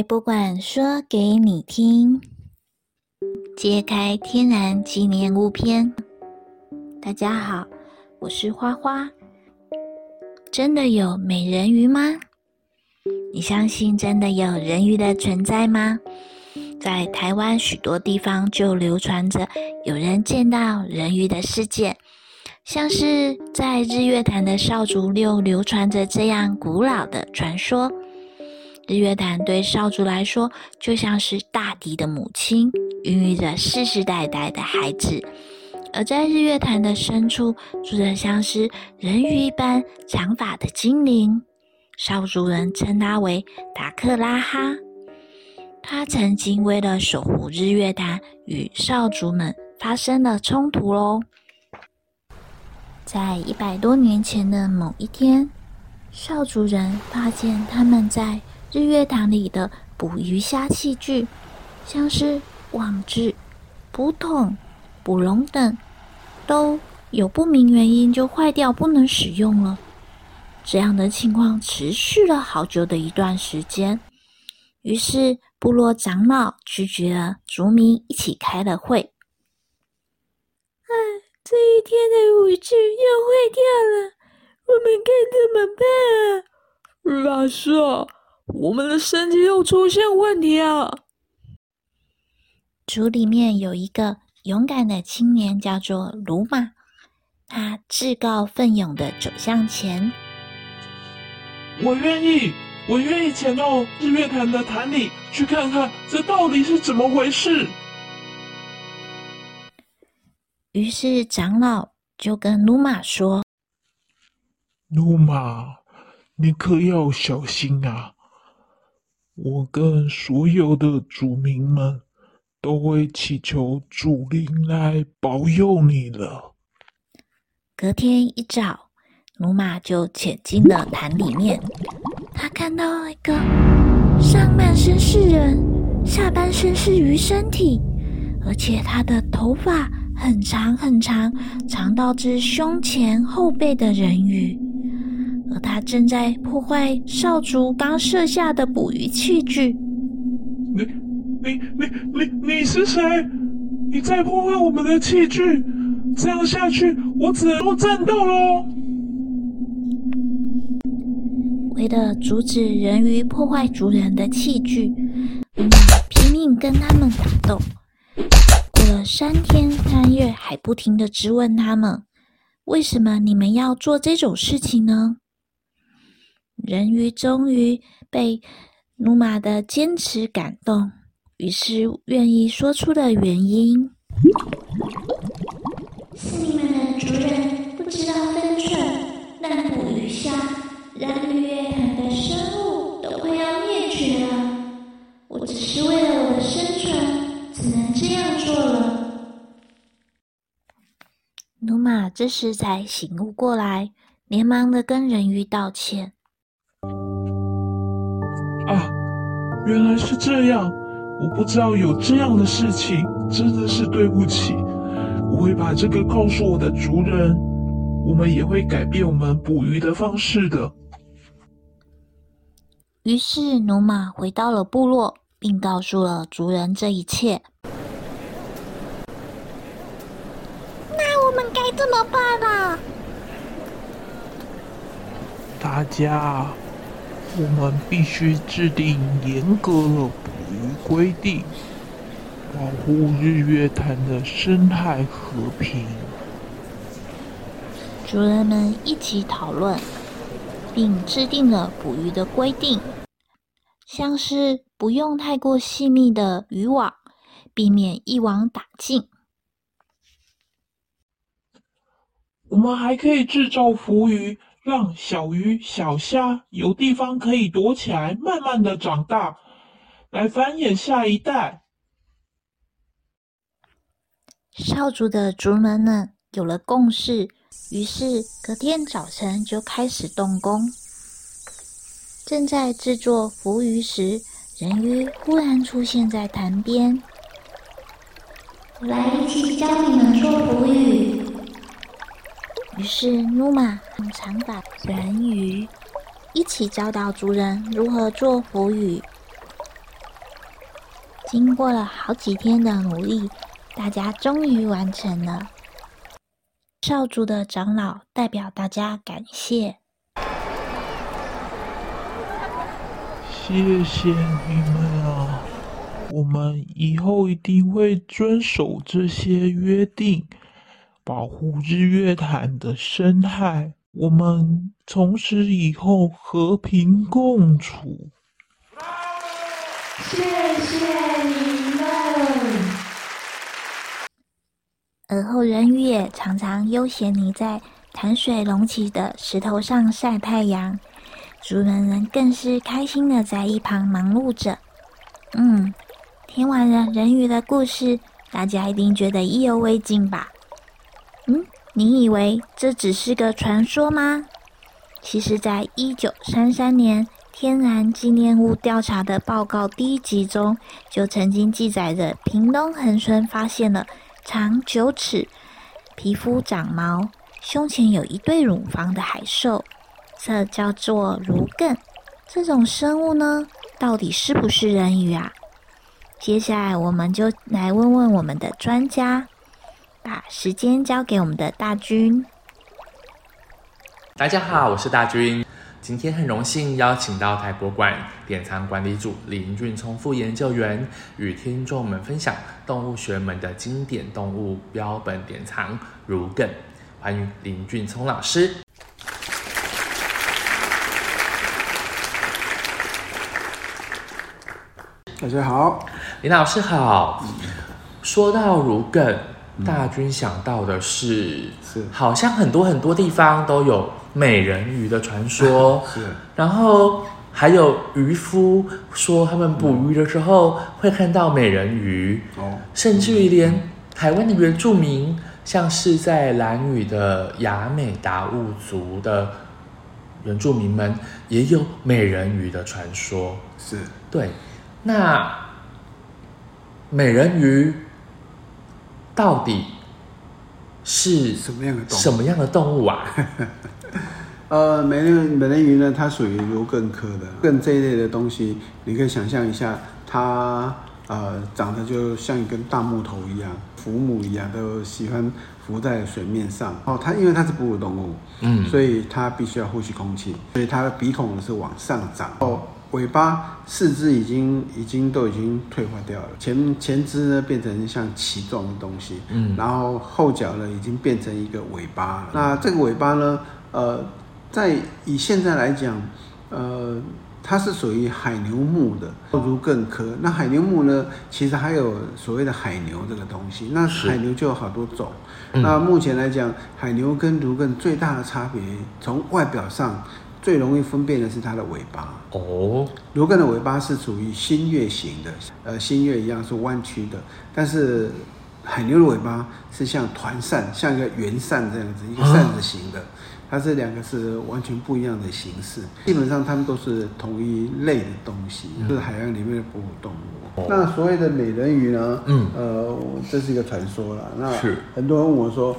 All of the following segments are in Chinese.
海博馆说给你听，揭开天然纪念物篇。大家好，我是花花。真的有美人鱼吗？你相信真的有人鱼的存在吗？在台湾许多地方就流传着有人见到人鱼的事件，像是在日月潭的少竹六流传着这样古老的传说。日月潭对少族来说，就像是大地的母亲，孕育着世世代代的孩子。而在日月潭的深处，住着像是人鱼一般长发的精灵，少族人称他为达克拉哈。他曾经为了守护日月潭，与少族们发生了冲突喽。在一百多年前的某一天，少族人发现他们在日月潭里的捕鱼虾器具，像是网子、捕桶、捕笼等，都有不明原因就坏掉，不能使用了。这样的情况持续了好久的一段时间。于是部落长老拒绝了族民一起开了会。唉，这一天的武器又坏掉了，我们该怎么办啊？老师啊！我们的身体又出现问题啊！族里面有一个勇敢的青年，叫做鲁马。他自告奋勇地走向前。我愿意，我愿意潜到日月潭的潭里去看看，这到底是怎么回事。于是长老就跟鲁玛说：“鲁玛，你可要小心啊！”我跟所有的族民们都会祈求祖灵来保佑你了。隔天一早，努玛就潜进了潭里面。他看到一个上半身是人，下半身是鱼身体，而且他的头发很长很长，长到至胸前后背的人鱼。而他正在破坏少族刚设下的捕鱼器具。你、你、你、你、你是谁？你在破坏我们的器具？这样下去，我只能够战斗喽！为了阻止人鱼破坏族人的器具，鲁玛拼命跟他们打斗。过了三天三夜，还不停的质问他们：为什么你们要做这种事情呢？人鱼终于被努玛的坚持感动，于是愿意说出了原因。是你们的族人不知道分寸，滥捕鱼虾，让日月潭的生物都快要灭绝了。我只是为了我的生存，只能这样做了。努玛这时才醒悟过来，连忙的跟人鱼道歉。原来是这样，我不知道有这样的事情，真的是对不起。我会把这个告诉我的族人，我们也会改变我们捕鱼的方式的。于是，努马回到了部落，并告诉了族人这一切。那我们该怎么办啊？大家。我们必须制定严格的捕鱼规定，保护日月潭的生态和平。族人们一起讨论，并制定了捕鱼的规定，像是不用太过细密的渔网，避免一网打尽。我们还可以制造浮鱼。让小鱼、小虾有地方可以躲起来，慢慢的长大，来繁衍下一代。少族的族人们有了共识，于是隔天早晨就开始动工。正在制作浮鱼时，人鱼忽然出现在潭边。我来一起教你们做浮鱼。于是，努玛和长发人鱼一起教导族人如何做浮鱼。经过了好几天的努力，大家终于完成了。少主的长老代表大家感谢，谢谢你们啊！我们以后一定会遵守这些约定，保护日月潭的生态。我们从此以后和平共处。谢谢你们。而后，人鱼也常常悠闲地在潭水隆起的石头上晒太阳，主人人更是开心的在一旁忙碌着。嗯，听完了人鱼的故事，大家一定觉得意犹未尽吧？嗯。你以为这只是个传说吗？其实，在一九三三年天然纪念物调查的报告第一集中，就曾经记载着屏东恒春发现了长九尺、皮肤长毛、胸前有一对乳房的海兽，这叫做儒艮。这种生物呢，到底是不是人鱼啊？接下来，我们就来问问我们的专家。把时间交给我们的大军。大家好，我是大军。今天很荣幸邀请到台博馆典藏管理组林俊聪副研究员，与听众们分享动物学门的经典动物标本典藏如艮。欢迎林俊聪老师。大家好，林老师好。说到如艮。大军想到的是，是。好像很多很多地方都有美人鱼的传说，是，然后还有渔夫说他们捕鱼的时候会看到美人鱼，哦，甚至于连台湾的原住民，像是在兰屿的雅美达悟族的原住民们，也有美人鱼的传说，是。对，那美人鱼。到底是什么样的动物？什么样的动物啊？呃，美人美人鱼呢？它属于儒艮科的，艮这一类的东西，你可以想象一下，它呃长得就像一根大木头一样，浮木一样，都喜欢浮在水面上。哦，它因为它是哺乳动物，嗯，所以它必须要呼吸空气，所以它的鼻孔是往上长。哦。尾巴、四肢已经已经都已经退化掉了，前前肢呢变成像鳍状的东西，嗯，然后后脚呢已经变成一个尾巴了。那这个尾巴呢，呃，在以现在来讲，呃，它是属于海牛目的如艮科。那海牛目呢，其实还有所谓的海牛这个东西。那海牛就有好多种。那目前来讲，海牛跟如艮最大的差别，从外表上。最容易分辨的是它的尾巴哦，儒艮的尾巴是属于新月形的，呃，新月一样是弯曲的，但是海牛的尾巴是像团扇，像一个圆扇这样子，一个扇子形的，它这两个是完全不一样的形式。基本上它们都是同一类的东西，就是海洋里面的哺乳动物。那所谓的美人鱼呢？嗯，呃，这是一个传说了。那很多人问我说。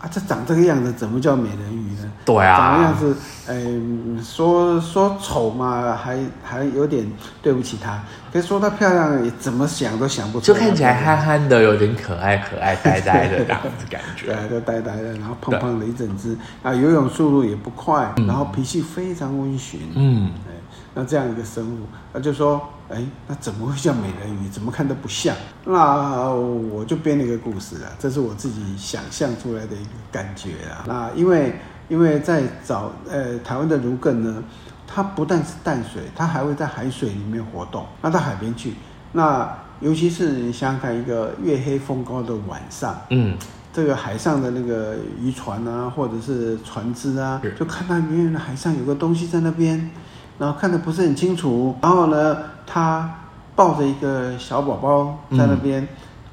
啊，这长这个样子，怎么叫美人鱼呢？对啊，长的样子，哎，说说丑嘛，还还有点对不起她。可是说她漂亮，也怎么想都想不出来。就看起来憨憨的，有点可爱可爱、呆呆的这样子感觉。对，就呆呆的，然后胖胖的一整只，啊，游泳速度也不快，然后脾气非常温驯。嗯。那这样一个生物，他就说：“哎，那怎么会像美人鱼？怎么看都不像。”那我就编了一个故事啊，这是我自己想象出来的一个感觉啊。那因为因为在早呃台湾的儒艮呢，它不但是淡水，它还会在海水里面活动。那到海边去，那尤其是你想想看，一个月黑风高的晚上，嗯，这个海上的那个渔船啊，或者是船只啊，就看到远远的海上有个东西在那边。然后看得不是很清楚，然后呢，他抱着一个小宝宝在那边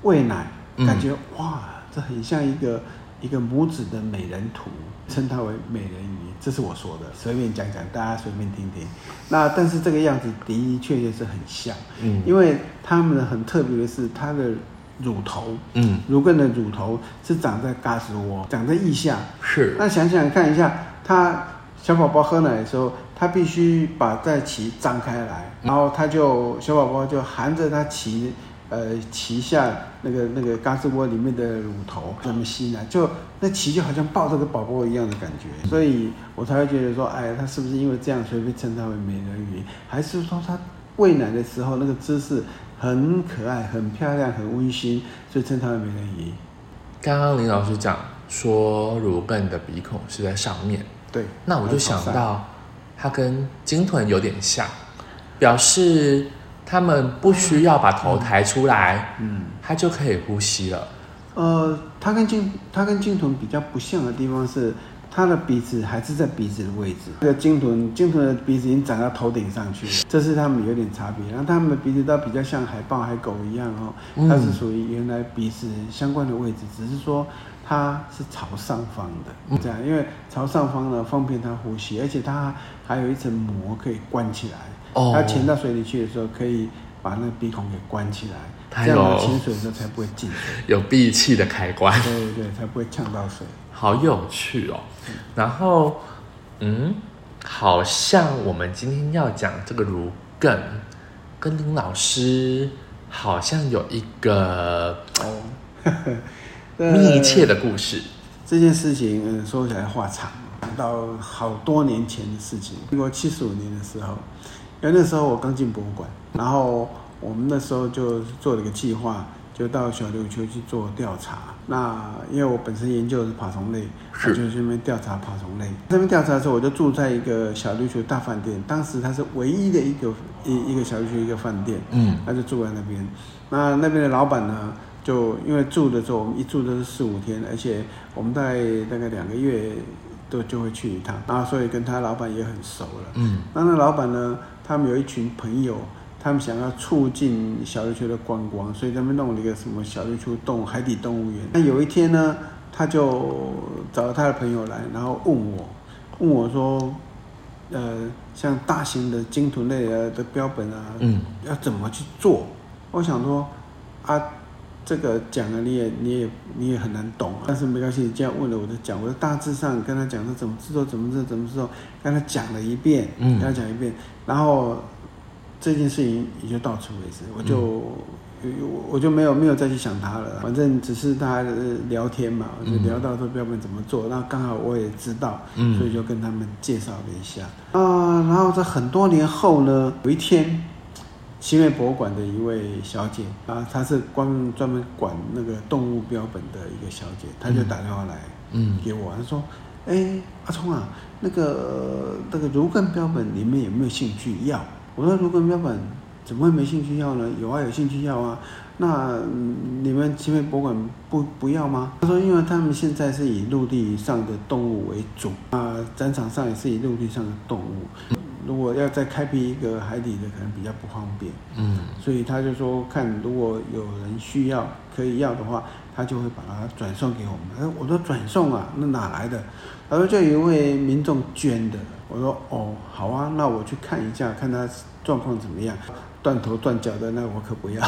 喂奶，嗯、感觉哇，这很像一个一个母子的美人图，称它为美人鱼，这是我说的，随便讲讲，大家随便听听。那但是这个样子的确确是很像，嗯，因为它们很特别的是它的乳头，嗯，儒艮的乳头是长在嘎吱窝，长在腋下，是。那想想看一下，它小宝宝喝奶的时候。他必须把在鳍张开来，然后他就小宝宝就含着他鳍呃，脐下那个那个胳肢窝里面的乳头那么吸奶，就那脐就好像抱着个宝宝一样的感觉，所以我才会觉得说，哎，他是不是因为这样，所以被称他为美人鱼？还是说他喂奶的时候那个姿势很可爱、很漂亮、很温馨，所以称他为美人鱼？刚刚林老师讲说，儒艮的鼻孔是在上面，对，那我就想到，它跟鲸豚有点像，表示。他们不需要把头抬出来，嗯，它就可以呼吸了。呃，它跟鲸它跟鲸豚比较不像的地方是，它的鼻子还是在鼻子的位置。这个鲸豚鲸豚的鼻子已经长到头顶上去了，这是它们有点差别。然后它们的鼻子倒比较像海豹、海狗一样哦，它是属于原来鼻子相关的位置，只是说它是朝上方的，这样，因为朝上方呢方便它呼吸，而且它还有一层膜可以关起来。它潜到水里去的时候，可以把那个鼻孔给关起来，这样潜水的时候才不会进水。有闭气的开关。对对对，才不会呛到水。好有趣哦。然后，嗯，好像我们今天要讲这个儒艮，跟林老师好像有一个哦 密切的故事。这件事情，嗯，说起来话长，到好多年前的事情，民国七十五年的时候。因为那时候我刚进博物馆，然后我们那时候就做了一个计划，就到小琉球去做调查。那因为我本身研究的是爬虫类，我就去那边调查爬虫类。那边调查的时候，我就住在一个小琉球大饭店，当时它是唯一的一个一一个小琉球一个饭店，嗯，他就住在那边。那那边的老板呢，就因为住的时候，我们一住都是四五天，而且我们大概大概两个月都就会去一趟，然后所以跟他老板也很熟了，嗯，那那老板呢？他们有一群朋友，他们想要促进小琉球的观光，所以他们弄了一个什么小琉球动物海底动物园。那有一天呢，他就找了他的朋友来，然后问我，问我说，呃，像大型的鲸豚类的的标本啊，嗯，要怎么去做？我想说，啊，这个讲了你也你也你也很难懂啊。但是没关系，你既然问了，我就讲。我就大致上跟他讲说怎么制作，怎么制作，怎么制作，跟他讲了一遍，嗯，跟他讲一遍。然后这件事情也就到此为止，我就、嗯、我就没有没有再去想它了。反正只是大家聊天嘛，我就聊到说标本怎么做，那、嗯、刚好我也知道，所以就跟他们介绍了一下。啊、然后在很多年后呢，有一天，奇美博物馆的一位小姐啊，她是专专门管那个动物标本的一个小姐，她就打电话来，嗯，给我，她说。哎，阿聪啊，那个那个儒艮标本你们有没有兴趣要？我说如果标本怎么会没兴趣要呢？有啊，有兴趣要啊。那你们奇美博物馆不不要吗？他说，因为他们现在是以陆地上的动物为主啊，展场上也是以陆地上的动物。如果要再开辟一个海底的，可能比较不方便。嗯，所以他就说，看如果有人需要可以要的话，他就会把它转送给我们。我说转送啊，那哪来的？他说就有一位民众捐的。我说哦，好啊，那我去看一下，看他状况怎么样。断头断脚的那我可不要。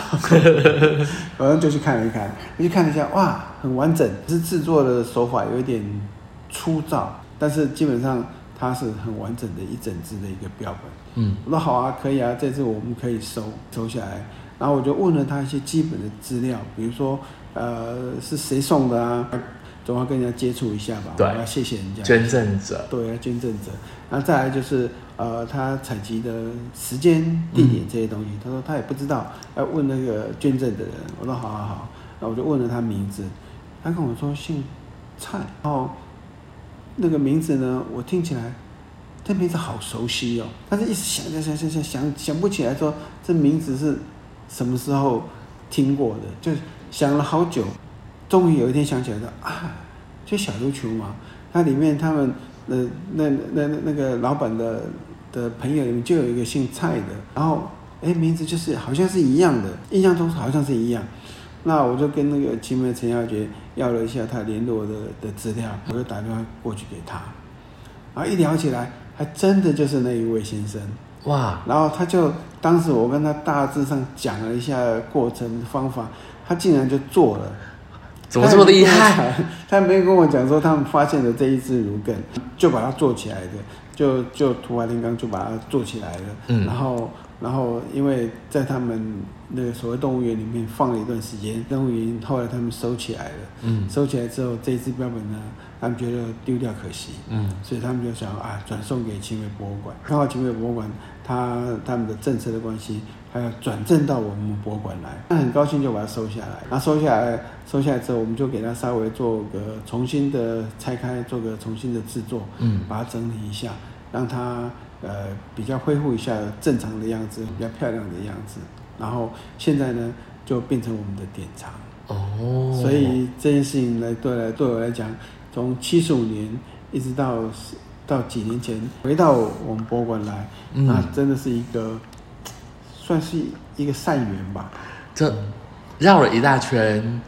反正就去看了一看，我去看了一下，哇，很完整，只是制作的手法有一点粗糙，但是基本上它是很完整的一整只的一个标本。嗯，我说好啊，可以啊，这次我们可以收收下来。然后我就问了他一些基本的资料，比如说呃是谁送的啊？总要跟人家接触一下吧，对，我要谢谢人家。捐赠者，对，要捐赠者。然后再来就是，呃，他采集的时间、地点这些东西，嗯、他说他也不知道，要问那个捐赠的人。我说好好好，那我就问了他名字，他跟我说姓蔡，然后那个名字呢，我听起来这名字好熟悉哦，但是一直想想想想想想想不起来说这名字是什么时候听过的，就想了好久。终于有一天想起来的啊，就小琉球嘛，它里面他们呃那那那那，个老板的的朋友里面就有一个姓蔡的，然后哎名字就是好像是一样的，印象中好像是一样。那我就跟那个前面陈小姐要了一下他联络的的资料，我就打电话过去给他，然后一聊起来，还真的就是那一位先生哇，然后他就当时我跟他大致上讲了一下过程方法，他竟然就做了。怎么这么厉害？他没有跟我讲说他们发现的这一只儒梗，就把它做起来的，就就土法炼钢就把它做起来了。嗯，然后然后因为在他们那个所谓动物园里面放了一段时间，动物园后来他们收起来了，嗯，收起来之后，这一只标本呢，他们觉得丢掉可惜，嗯，所以他们就想啊，转送给秦美博物馆。刚好秦美博物馆，他他们的政策的关系，还要转正到我们博物馆来，那很高兴就把它收下来。那收下来，收下来之后，我们就给它稍微做个重新的拆开，做个重新的制作，嗯，把它整理一下，让它呃比较恢复一下正常的样子，比较漂亮的样子。然后现在呢，就变成我们的典藏哦。所以这件事情来对来对我来讲。从七十五年一直到到几年前回到我们博物馆来，那、嗯、真的是一个算是一个善缘吧。这绕了一大圈，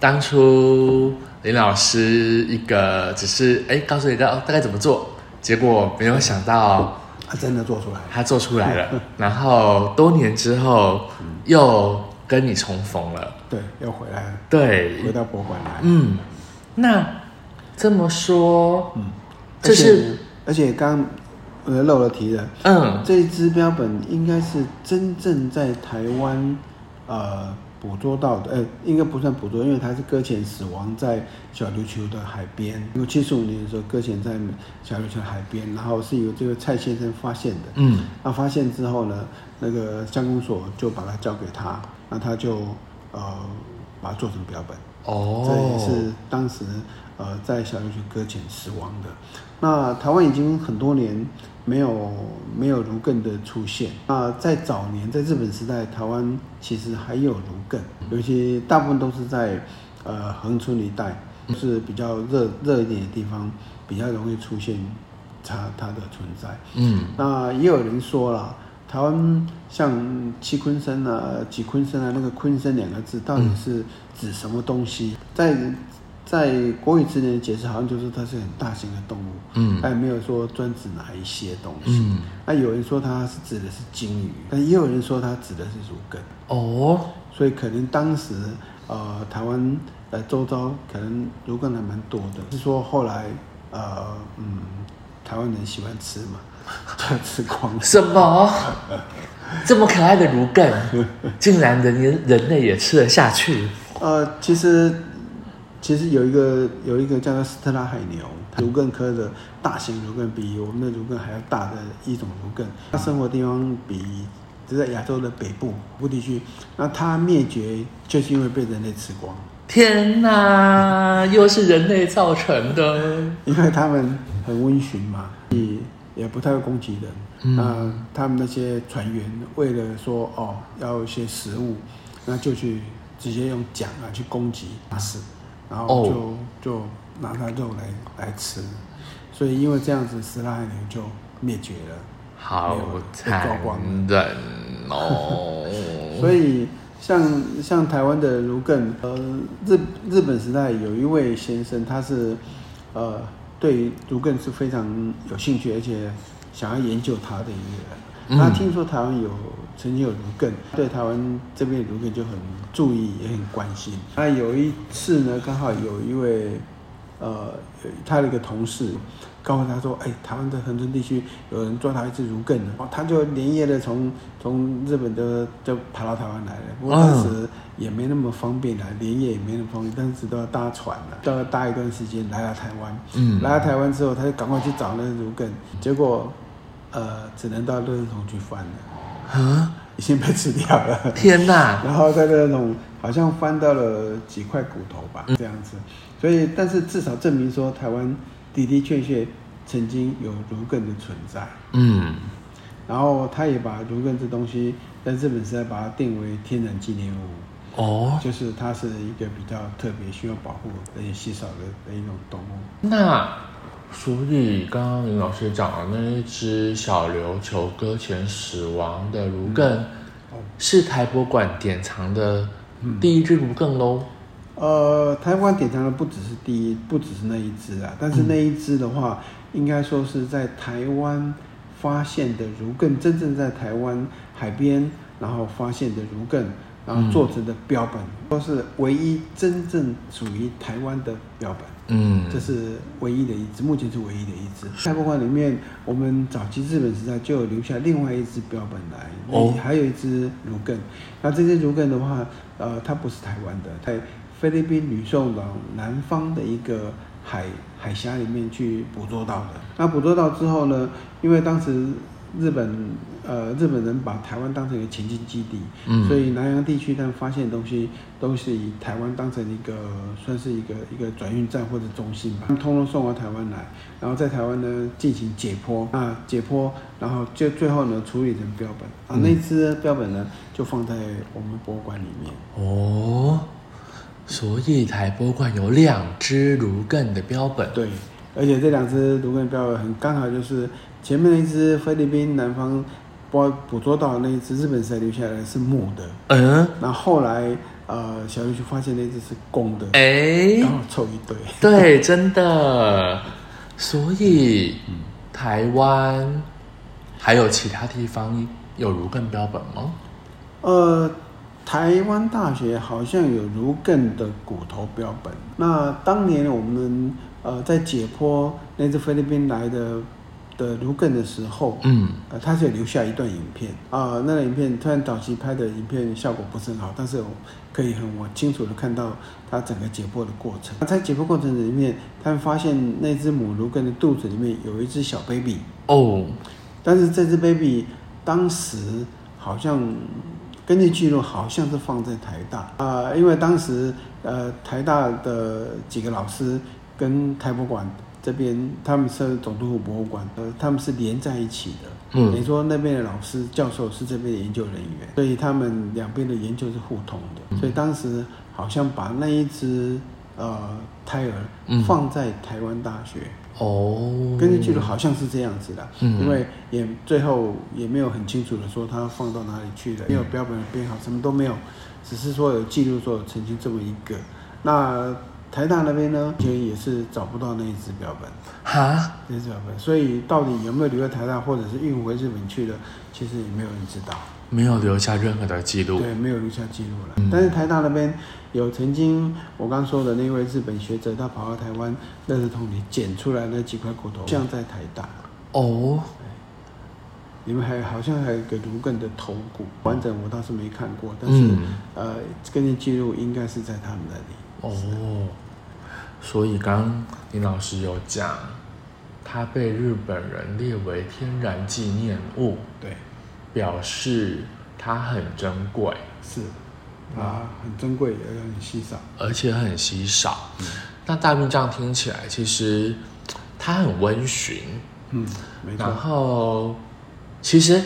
当初林老师一个只是哎告诉你大概怎么做，结果没有想到他真的做出来，他做出来了。然后多年之后又跟你重逢了，对，又回来了，对，回到博物馆来，嗯，那。这么说，嗯，这是而且刚呃漏了题了，嗯，这一只标本应该是真正在台湾呃捕捉到的，呃，应该不算捕捉，因为它是搁浅死亡在小琉球的海边，因为七十五年的时候搁浅在小琉球海边，然后是由这个蔡先生发现的，嗯，那发现之后呢，那个乡公所就把它交给他，那他就呃把它做成标本，哦，这也是当时。呃，在小琉球搁浅死亡的，那台湾已经很多年没有没有儒艮的出现。那在早年，在日本时代，台湾其实还有如艮，尤其大部分都是在呃恒春一带，就是比较热热一点的地方，比较容易出现它它的存在。嗯，那也有人说了，台湾像七坤生啊、几坤生啊，那个坤生两个字到底是指什么东西？在在国语词典的解释，好像就是它是很大型的动物，嗯，但也没有说专指哪一些东西。嗯，那有人说它是指的是鲸鱼，但也有人说它指的是儒艮。哦，所以可能当时呃台湾呃周遭可能儒艮还蛮多的，是说后来呃嗯台湾人喜欢吃嘛，就吃光了。什么？这么可爱的儒艮，竟然人人类也吃得下去？呃，其实。其实有一个有一个叫做斯特拉海牛，儒艮科的大型儒艮，比我们的儒艮还要大的一种儒艮。它生活的地方比就在亚洲的北部部地区。那它灭绝就是因为被人类吃光。天哪，又是人类造成的。因为他们很温驯嘛，也也不太会攻击人。嗯、那他们那些船员为了说哦要一些食物，那就去直接用桨啊去攻击打死。然后就、oh. 就拿它肉来来吃，所以因为这样子，斯特拉海牛就灭绝了，好残忍哦。所以像像台湾的儒艮，呃，日日本时代有一位先生，他是呃对儒艮是非常有兴趣，而且想要研究他的一个人。他听说台湾有曾经有儒艮，对台湾这边儒艮就很注意，也很关心。那有一次呢，刚好有一位呃，他的一个同事告诉他说：“哎，台湾的恒春地区有人抓到一只儒艮了。”他就连夜的从从日本的就跑到台湾来了。不过当时也没那么方便来，连夜也没那么方便，当时都要搭船了，都要搭一段时间来到台湾。嗯，来到台湾之后，他就赶快去找那个儒艮，结果。呃，只能到垃圾桶去翻了，啊，已经被吃掉了。天哪！然后在垃圾桶好像翻到了几块骨头吧，嗯、这样子。所以，但是至少证明说，台湾的的确确曾经有儒艮的存在。嗯。然后他也把儒艮这东西在日本时代把它定为天然纪念物。哦。就是它是一个比较特别需要保护而且稀少的的一种动物。那。所以，刚刚林老师讲的那一只小琉球搁浅死亡的儒艮，嗯哦、是台博馆典藏的第一只儒艮喽？呃，台湾典藏的不只是第一，不只是那一只啊，但是那一只的话，嗯、应该说是在台湾发现的儒艮，真正在台湾海边然后发现的儒艮，然后做成的标本，都是唯一真正属于台湾的标本。嗯，这是唯一的一只，目前是唯一的一只。台博馆里面，我们早期日本时代就有留下另外一只标本来，哦，还有一只儒艮。那这只儒艮的话，呃，它不是台湾的，在菲律宾吕宋岛南方的一个海海峡里面去捕捉到的。那捕捉到之后呢，因为当时。日本呃，日本人把台湾当成一个前进基地，嗯，所以南洋地区他们发现的东西都是以台湾当成一个算是一个一个转运站或者中心吧，他们通通送到台湾来，然后在台湾呢进行解剖啊解剖，然后就最后呢处理成标本啊，那只标本呢就放在我们博物馆里面。哦，所以台博物馆有两只卢艮的标本。对，而且这两只卢艮标本很刚好就是。前面那一只菲律宾南方捕捕捉到的那一只日本时代留下来的是母的，嗯，然后后来呃小玉就发现那一只是公的，哎，刚好凑一对，对，真的，所以、嗯、台湾还有其他地方有儒艮标本吗？呃，台湾大学好像有如艮的骨头标本。那当年我们呃在解剖那只菲律宾来的。的儒艮的时候，嗯，呃，他是有留下一段影片啊、呃，那个影片突然早期拍的影片效果不是很好，但是我可以很我清楚的看到他整个解剖的过程。在解剖过程里面，他们发现那只母儒艮的肚子里面有一只小 baby 哦，但是这只 baby 当时好像根据记录好像是放在台大啊、呃，因为当时呃台大的几个老师跟台博馆。这边他们是总督府博物馆，呃，他们是连在一起的。嗯，等于说那边的老师、教授是这边的研究人员，所以他们两边的研究是互通的。嗯、所以当时好像把那一只呃胎儿放在台湾大学。哦、嗯，根据记录好像是这样子的。嗯，因为也最后也没有很清楚的说他放到哪里去了，没有标本的编号，什么都没有，只是说有记录说曾经这么一个。那。台大那边呢，其实也是找不到那一只标本，哈，那只标本，所以到底有没有留在台大，或者是运回日本去的，其实也没有人知道，没有留下任何的记录，对，没有留下记录了。嗯、但是台大那边有曾经我刚说的那位日本学者，他跑到台湾垃圾桶里捡出来那几块骨头，像在台大。哦，你们还好像还有一个儒艮的头骨，完整我倒是没看过，但是、嗯、呃，根据记录应该是在他们那里。哦。所以刚刚林老师有讲，它被日本人列为天然纪念物，对，表示它很珍贵，是，它很珍贵，而且很稀少，而且很稀少。嗯，那大兵这样听起来，其实它很温驯，嗯，没错。然后，其实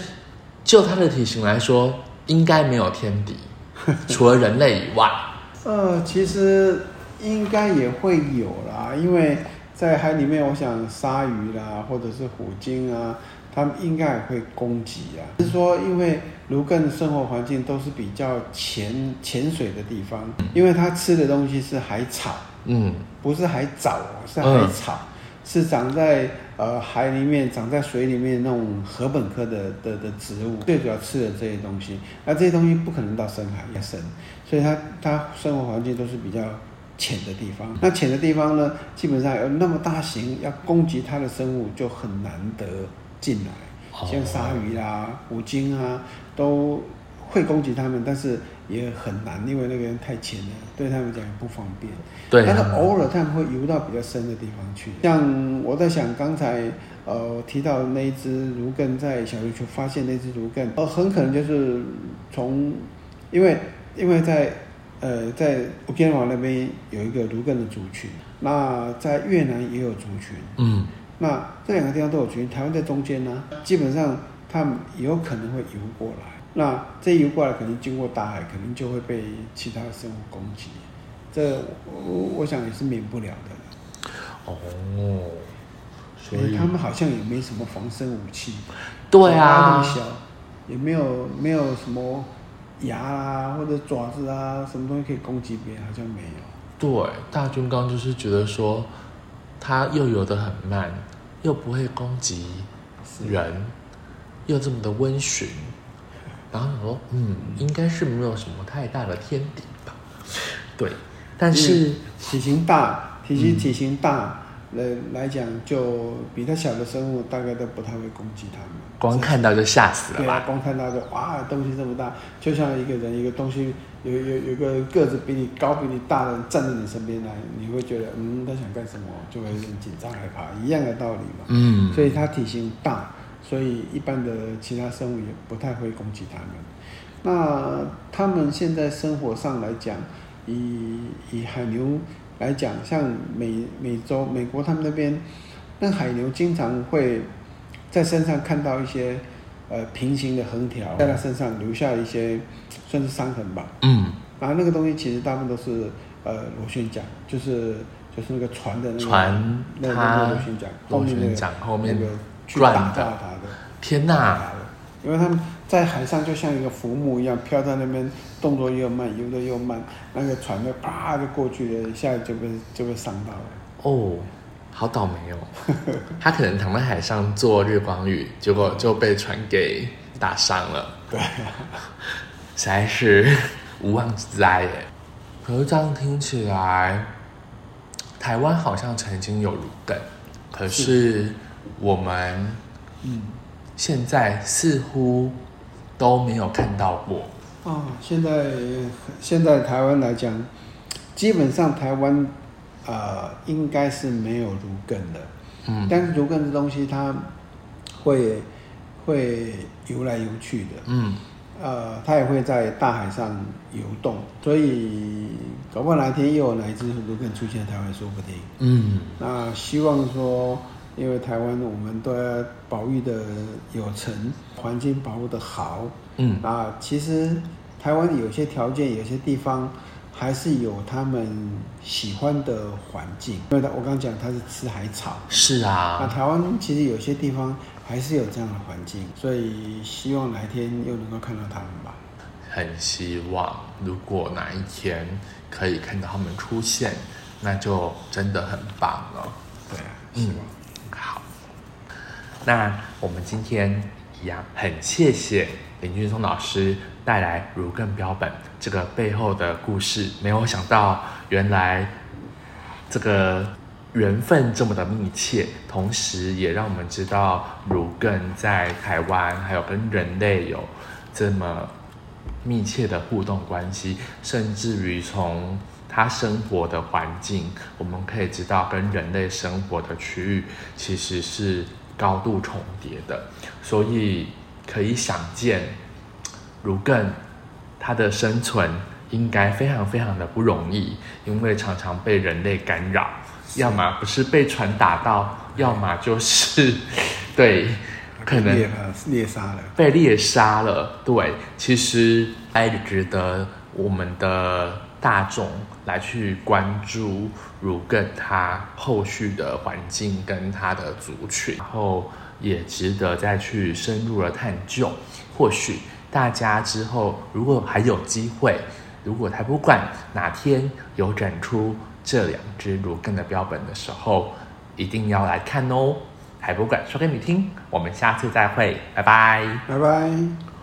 就它的体型来说，应该没有天敌，除了人类以外。呃，其实。应该也会有啦，因为在海里面，我想鲨鱼啦，或者是虎鲸啊，它们应该也会攻击啊。就是说，因为卢艮的生活环境都是比较浅浅水的地方，因为它吃的东西是海草，嗯，不是海藻，是海草，嗯、是长在呃海里面、长在水里面那种禾本科的的的植物，最主要吃的这些东西。那这些东西不可能到深海也深，所以它它生活环境都是比较。浅的地方，那浅的地方呢，基本上有那么大型要攻击它的生物就很难得进来，像鲨鱼啊、虎鲸啊，都会攻击它们，但是也很难，因为那个人太浅了，对他们讲也不方便。对，但是偶尔他们会游到比较深的地方去。像我在想，刚才呃提到的那一只儒艮在小琉球发现那只儒艮，呃，很可能就是从，因为因为在。呃，在乌干瓦那边有一个卢根的族群，那在越南也有族群，嗯，那这两个地方都有族群，台湾在中间呢，基本上他们有可能会游过来，那这游过来肯定经过大海，肯定就会被其他的生物攻击，这我我想也是免不了的。哦，所以他们好像也没什么防身武器，对啊，那么小，也没有没有什么。牙啊，或者爪子啊，什么东西可以攻击别人？好像没有。对，大军刚就是觉得说，他又游得很慢，又不会攻击人，又这么的温驯，然后我说，嗯，应该是没有什么太大的天敌吧？对，但是体型大，体型体型大。嗯来来讲，就比它小的生物，大概都不太会攻击它们。光看到就吓死了吧？对啊，光看到就哇，东西这么大，就像一个人一个东西有有有个个子比你高、比你大的人站在你身边来，你会觉得嗯，他想干什么？就会有点紧张害怕，一样的道理嘛。嗯。所以它体型大，所以一般的其他生物也不太会攻击它们。那它们现在生活上来讲，以以海牛。来讲，像美美洲、美国他们那边，那海牛经常会在身上看到一些呃平行的横条，在它身上留下一些算是伤痕吧。嗯。然后那个东西其实大部分都是呃螺旋桨，就是就是那个船的那个船，那个螺旋桨后面那个后面那个去打到它的。天哪！因为他们在海上就像一个浮木一样飘在那边，动作又慢，游得又慢，那个船就啪就过去了，一下就被就被伤到了。哦，好倒霉哦！他可能躺在海上做日光浴，结果就被船给打伤了。对，实在是无妄之灾耶。可是这样听起来，台湾好像曾经有儒艮，可是我们，嗯。现在似乎都没有看到过啊！现在现在台湾来讲，基本上台湾啊、呃、应该是没有儒艮的。嗯，但是儒艮这东西它会会游来游去的。嗯，呃，它也会在大海上游动，所以搞不好哪一天又有哪一只儒艮出现在台湾说不定。嗯，那希望说。因为台湾我们都要保育的有成，环境保护的好，嗯啊，其实台湾有些条件，有些地方还是有他们喜欢的环境。因为我刚刚讲它是吃海草，是啊，那台湾其实有些地方还是有这样的环境，所以希望哪一天又能够看到他们吧。很希望，如果哪一天可以看到他们出现，那就真的很棒了。对啊，希望。嗯那我们今天一样很谢谢林俊松老师带来如更标本这个背后的故事。没有想到，原来这个缘分这么的密切，同时也让我们知道如更在台湾还有跟人类有这么密切的互动关系，甚至于从他生活的环境，我们可以知道跟人类生活的区域其实是。高度重叠的，所以可以想见，儒艮它的生存应该非常非常的不容易，因为常常被人类干扰，要么不是被船打到，要么就是 对，可能猎杀了，被猎杀了。对，其实还值得我们的。大众来去关注如更它后续的环境跟它的族群，然后也值得再去深入的探究。或许大家之后如果还有机会，如果台博馆哪天有展出这两只如更的标本的时候，一定要来看哦。台博馆说给你听，我们下次再会，拜拜，拜拜。